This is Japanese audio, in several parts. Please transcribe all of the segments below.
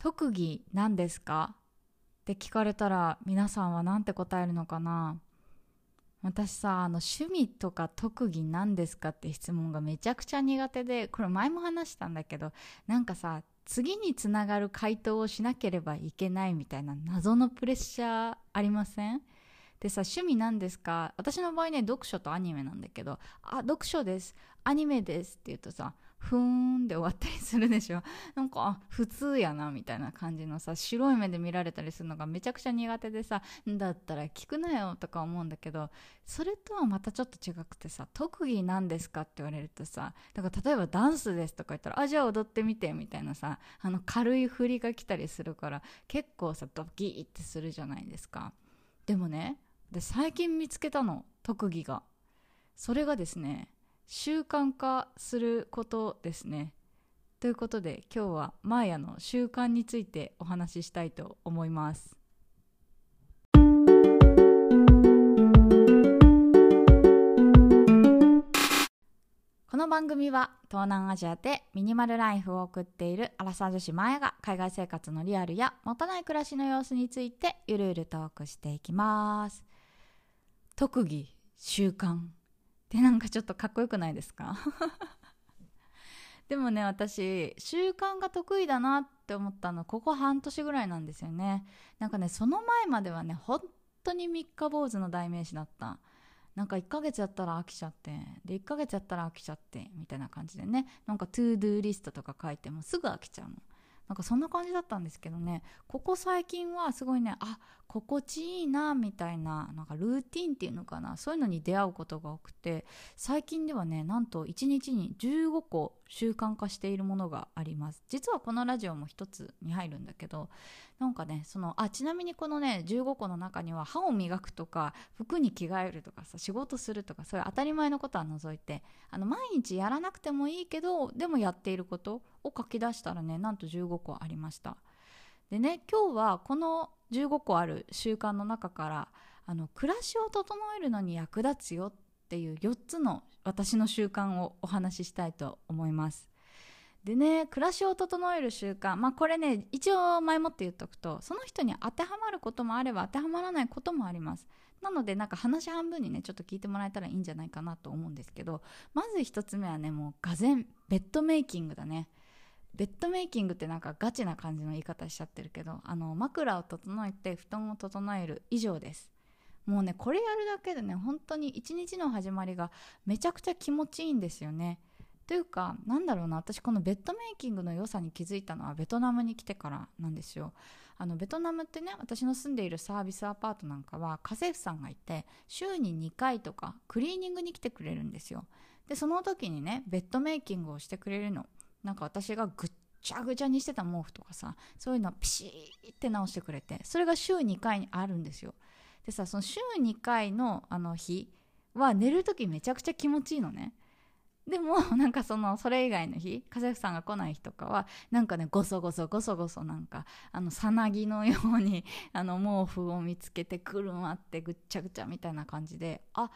特技何ですか？って聞かれたら皆さんは何て答えるのかな？私さあの趣味とか特技何ですかって質問がめちゃくちゃ苦手でこれ前も話したんだけどなんかさ次につながる回答をしなければいけないみたいな謎のプレッシャーありません？でさ趣味なんですか？私の場合ね読書とアニメなんだけどあ読書です。アニメですって言うとさふーんで終わったりするでしょ。なんか普通やなみたいな感じのさ白い目で見られたりするのがめちゃくちゃ苦手でさだったら聞くなよとか思うんだけどそれとはまたちょっと違くてさ特技なんですかって言われるとさだから例えばダンスですとか言ったらあじゃあ踊ってみてみたいなさあの軽い振りが来たりするから結構さドキッてするじゃないですか。でもねで最近見つけたの特技が。それがですね習慣化することですね。ということで今日はマーヤの習慣についてお話ししたいと思います。この番組は東南アジアでミニマルライフを送っているアラサー女子マーヤが海外生活のリアルや持たない暮らしの様子についてゆるゆるトークしていきます。特技習慣。ってなんかちょっとかっこよくないですか？でもね私習慣が得意だなって思ったのここ半年ぐらいなんですよね。なんかねその前まではね本当に三日坊主の代名詞だった。なんか1ヶ月やったら飽きちゃってで1ヶ月やったら飽きちゃってみたいな感じでね。なんか to do リストとか書いてもすぐ飽きちゃうの。なんかそんな感じだったんですけどね。ここ最近はすごいねあ心地いいなみたいななんかルーティンっていうのかな。そういうのに出会うことが多くて。最近ではねなんと1日に15個習慣化しているものがあります。実はこのラジオも一つに入るんだけどなんかねそのあちなみにこのね15個の中には歯を磨くとか服に着替えるとかさ仕事するとかそういう当たり前のことは除いてあの毎日やらなくてもいいけどでもやっていることを書き出したらねなんと15個ありました。でね今日はこの15個ある習慣の中からあの暮らしを整えるのに役立つよっていう4つの私の習慣をお話ししたいと思います。でね暮らしを整える習慣まあこれね一応前もって言っとくとその人に当てはまることもあれば当てはまらないこともあります。なのでなんか話半分にねちょっと聞いてもらえたらいいんじゃないかなと思うんですけどまず1つ目はねもうがぜベッドメイキングだね。ベッドメイキングってなんかガチな感じの言い方しちゃってるけどあの枕を整えて布団を整える以上です。もうねこれやるだけでね本当に一日の始まりがめちゃくちゃ気持ちいいんですよね。というかなんだろうな私このベッドメイキングの良さに気づいたのはベトナムに来てからなんですよ。あのベトナムってね私の住んでいるサービスアパートなんかは家政婦さんがいて週に2回とかクリーニングに来てくれるんですよ。でその時にねベッドメイキングをしてくれるの。なんか私がぐっちゃぐちゃにしてた毛布とかさそういうのをピシーって直してくれてそれが週2回にあるんですよ。でさその週2回のあの日は寝る時めちゃくちゃ気持ちいいのね。でも なんかそのそれ以外の日家政婦さんが来ない日とかはなんかねごそごそごそごそなんかあのさなぎのように あの毛布を見つけてくるまってぐっちゃぐちゃみたいな感じであ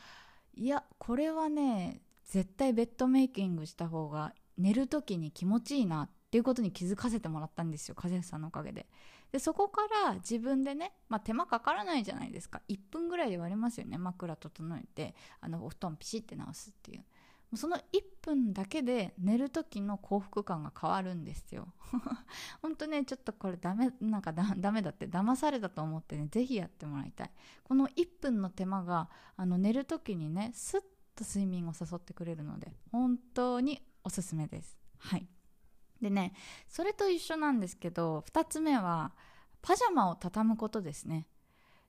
いやこれはね絶対ベッドメイキングした方が寝る時に気持ちいいなっていうことに気づかせてもらったんですよ風さんのおかげで。でそこから自分でね、まあ、手間かからないじゃないですか。1分ぐらいで割れますよね。枕整えてあのお布団ピシッて直すっていう。その1分だけで寝る時の幸福感が変わるんですよ。本当ねちょっとこれダメなんかだダメだって騙されたと思ってね是非やってもらいたい。この1分の手間があの寝る時にねスッと睡眠を誘ってくれるので本当におすすめです。はい。でねそれと一緒なんですけど2つ目はパジャマを畳むことですね。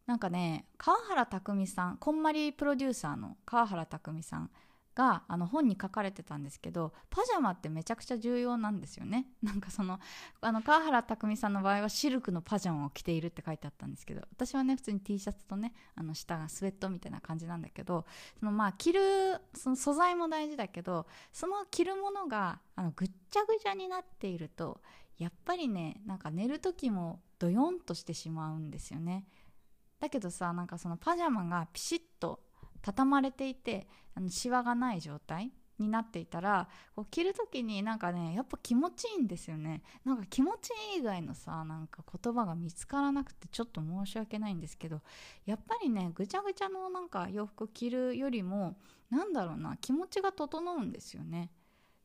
なんかね川原拓さんこんまりプロデューサーの川原拓さんがあの本に書かれてたんですけどパジャマってめちゃくちゃ重要なんですよね。なんかそのあの川原拓海さんの場合はシルクのパジャマを着ているって書いてあったんですけど私はね普通に T シャツとねあの下がスウェットみたいな感じなんだけどそのまあ着るその素材も大事だけどその着るものがあのぐっちゃぐちゃになっているとやっぱりねなんか寝る時もドヨンとしてしまうんですよね。だけどさなんかそのパジャマがピシッと畳まれていてあのシワがない状態になっていたらこう着る時になんかねやっぱ気持ちいいんですよね。なんか気持ちいい以外のさなんか言葉が見つからなくてちょっと申し訳ないんですけどやっぱりねぐちゃぐちゃのなんか洋服着るよりもなんだろうな気持ちが整うんですよね。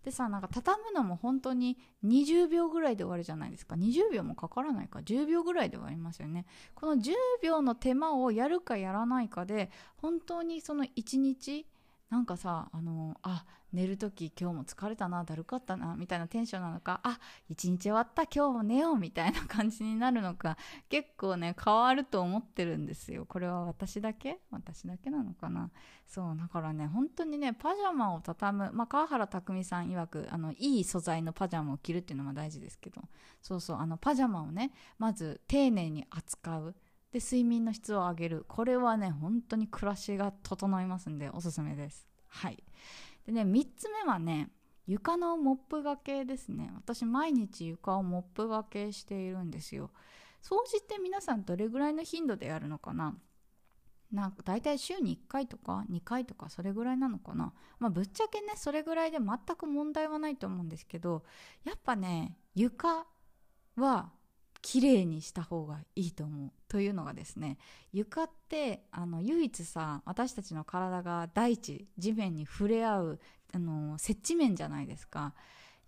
でさなんか畳むのも本当に20秒ぐらいで終わるじゃないですか。20秒もかからないか。10秒ぐらいで終わりますよね。この10秒の手間をやるかやらないかで本当にその1日なんかさあのあ寝る時今日も疲れたなだるかったなみたいなテンションなのかあ一日終わった今日も寝ようみたいな感じになるのか結構ね変わると思ってるんですよ。これは私だけ？私だけなのかな？そうだからね本当にねパジャマを畳むまあ川原拓さん曰くあのいい素材のパジャマを着るっていうのも大事ですけどそうそうあのパジャマをねまず丁寧に扱う。で睡眠の質を上げる。これはね本当に暮らしが整いますんでおすすめです。はい。でね3つ目はね床のモップがけですね。私毎日床をモップがけしているんですよ。掃除って皆さんどれぐらいの頻度でやるのかな？なんか大体週に1回とか2回とかそれぐらいなのかな？まあぶっちゃけねそれぐらいで全く問題はないと思うんですけどやっぱね床は綺麗にした方がいいと思うというのがですね床ってあの唯一さ私たちの体が大地地面に触れ合うあの接地面じゃないですか。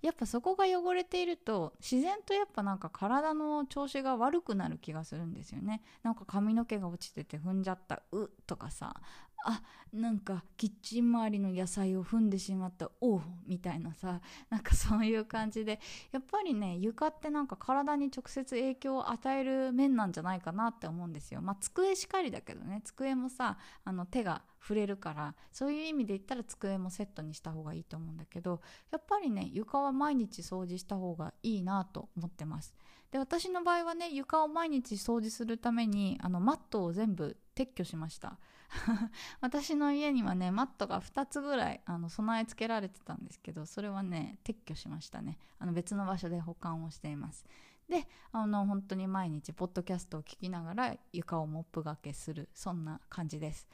やっぱそこが汚れていると自然とやっぱなんか体の調子が悪くなる気がするんですよね。なんか髪の毛が落ちてて踏んじゃったうとかさあなんかキッチン周りの野菜を踏んでしまったおうみたいなさなんかそういう感じでやっぱりね床ってなんか体に直接影響を与える面なんじゃないかなって思うんですよ。まあ机しかりだけどね机もさあの手が触れるからそういう意味で言ったら机もセットにした方がいいと思うんだけどやっぱりね床は毎日掃除した方がいいなと思ってます。で私の場合はね床を毎日掃除するためにあのマットを全部撤去しました。私の家にはねマットが2つぐらいあの備え付けられてたんですけどそれはね撤去しましたね。あの別の場所で保管をしています。であの本当に毎日ポッドキャストを聞きながら床をモップがけする。そんな感じです。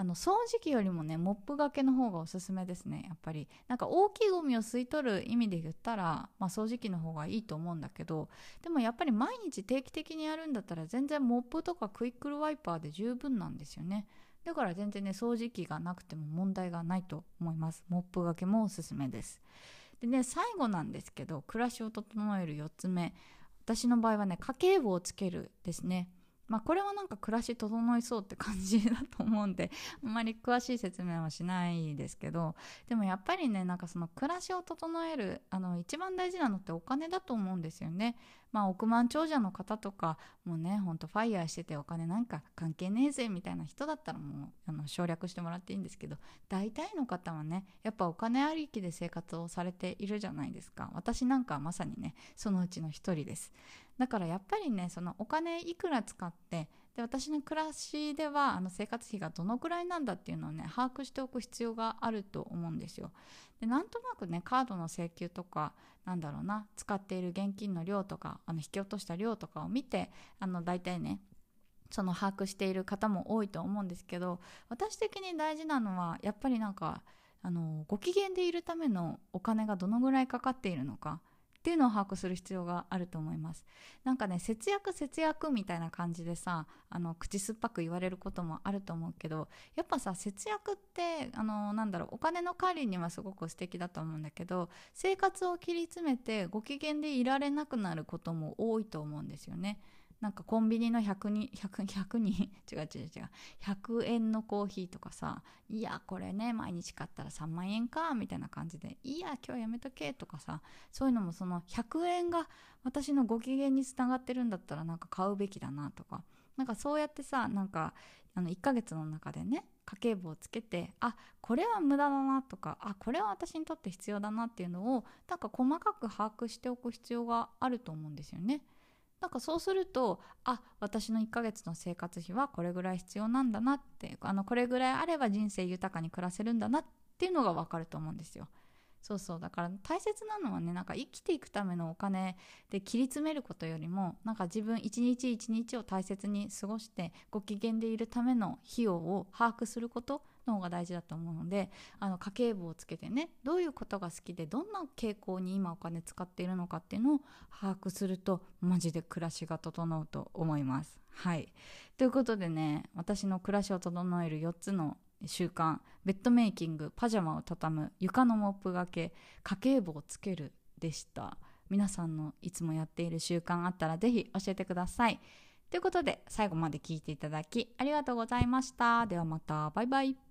あの掃除機よりもねモップがけの方がおすすめですねやっぱり。なんか大きいゴミを吸い取る意味で言ったら、まあ、掃除機の方がいいと思うんだけどでもやっぱり毎日定期的にやるんだったら全然モップとかクイックルワイパーで十分なんですよね。だから全然ね掃除機がなくても問題がないと思います。モップがけもおすすめです。でね最後なんですけど暮らしを整える4つ目。私の場合はね家計簿をつけるですね。まあ、これはなんか暮らし整いそうって感じだと思うんで あんまり詳しい説明はしないですけどでもやっぱりねなんかその暮らしを整えるあの一番大事なのってお金だと思うんですよね。まあ億万長者の方とかもうねほんとファイヤーしててお金なんか関係ねえぜみたいな人だったらもうあの省略してもらっていいんですけど大体の方はねやっぱお金ありきで生活をされているじゃないですか私なんかはまさにねそのうちの一人です。だからやっぱりねそのお金いくら使ってで私の暮らしではあの生活費がどのくらいなんだっていうのをね把握しておく必要があると思うんですよ。でなんとなくねカードの請求とかなんだろうな使っている現金の量とかあの引き落とした量とかを見てあの大体ねその把握している方も多いと思うんですけど私的に大事なのはやっぱりなんかあのご機嫌でいるためのお金がどのぐらいかかっているのかっていうのを把握する必要があると思います。なんかね節約節約みたいな感じでさあの口酸っぱく言われることもあると思うけどやっぱさ節約ってあのなんだろうお金の管理にはすごく素敵だと思うんだけど生活を切り詰めてご機嫌でいられなくなることも多いと思うんですよね。なんかコンビニの100人、100, 100人、違う違う違う、100円のコーヒーとかさ、いや、これね、毎日買ったら3万円か、みたいな感じで、いや、今日やめとけ、とかさ、そういうのもその100円が私のご機嫌につながってるんだったらなんか買うべきだなとか、なんかそうやってさ、なんか、あの1ヶ月の中でね、家計簿をつけてあこれは無駄だなとかあこれは私にとって必要だなっていうのをなんか細かく把握しておく必要があると思うんですよね。なんかそうするとあ私の1ヶ月の生活費はこれぐらい必要なんだなってあのこれぐらいあれば人生豊かに暮らせるんだなっていうのが分かると思うんですよ。そうそうだから大切なのはねなんか生きていくためのお金で切り詰めることよりもなんか自分一日一日を大切に過ごしてご機嫌でいるための費用を把握することの方が大事だと思うのであの家計簿をつけてねどういうことが好きでどんな傾向に今お金使っているのかっていうのを把握するとマジで暮らしが整うと思います。はい。ということでね私の暮らしを整える4つの習慣ベッドメイキングパジャマを畳む床のモップがけ家計簿をつけるでした。皆さんのいつもやっている習慣あったらぜひ教えてください。ということで最後まで聞いていただきありがとうございました。ではまた。バイバイ。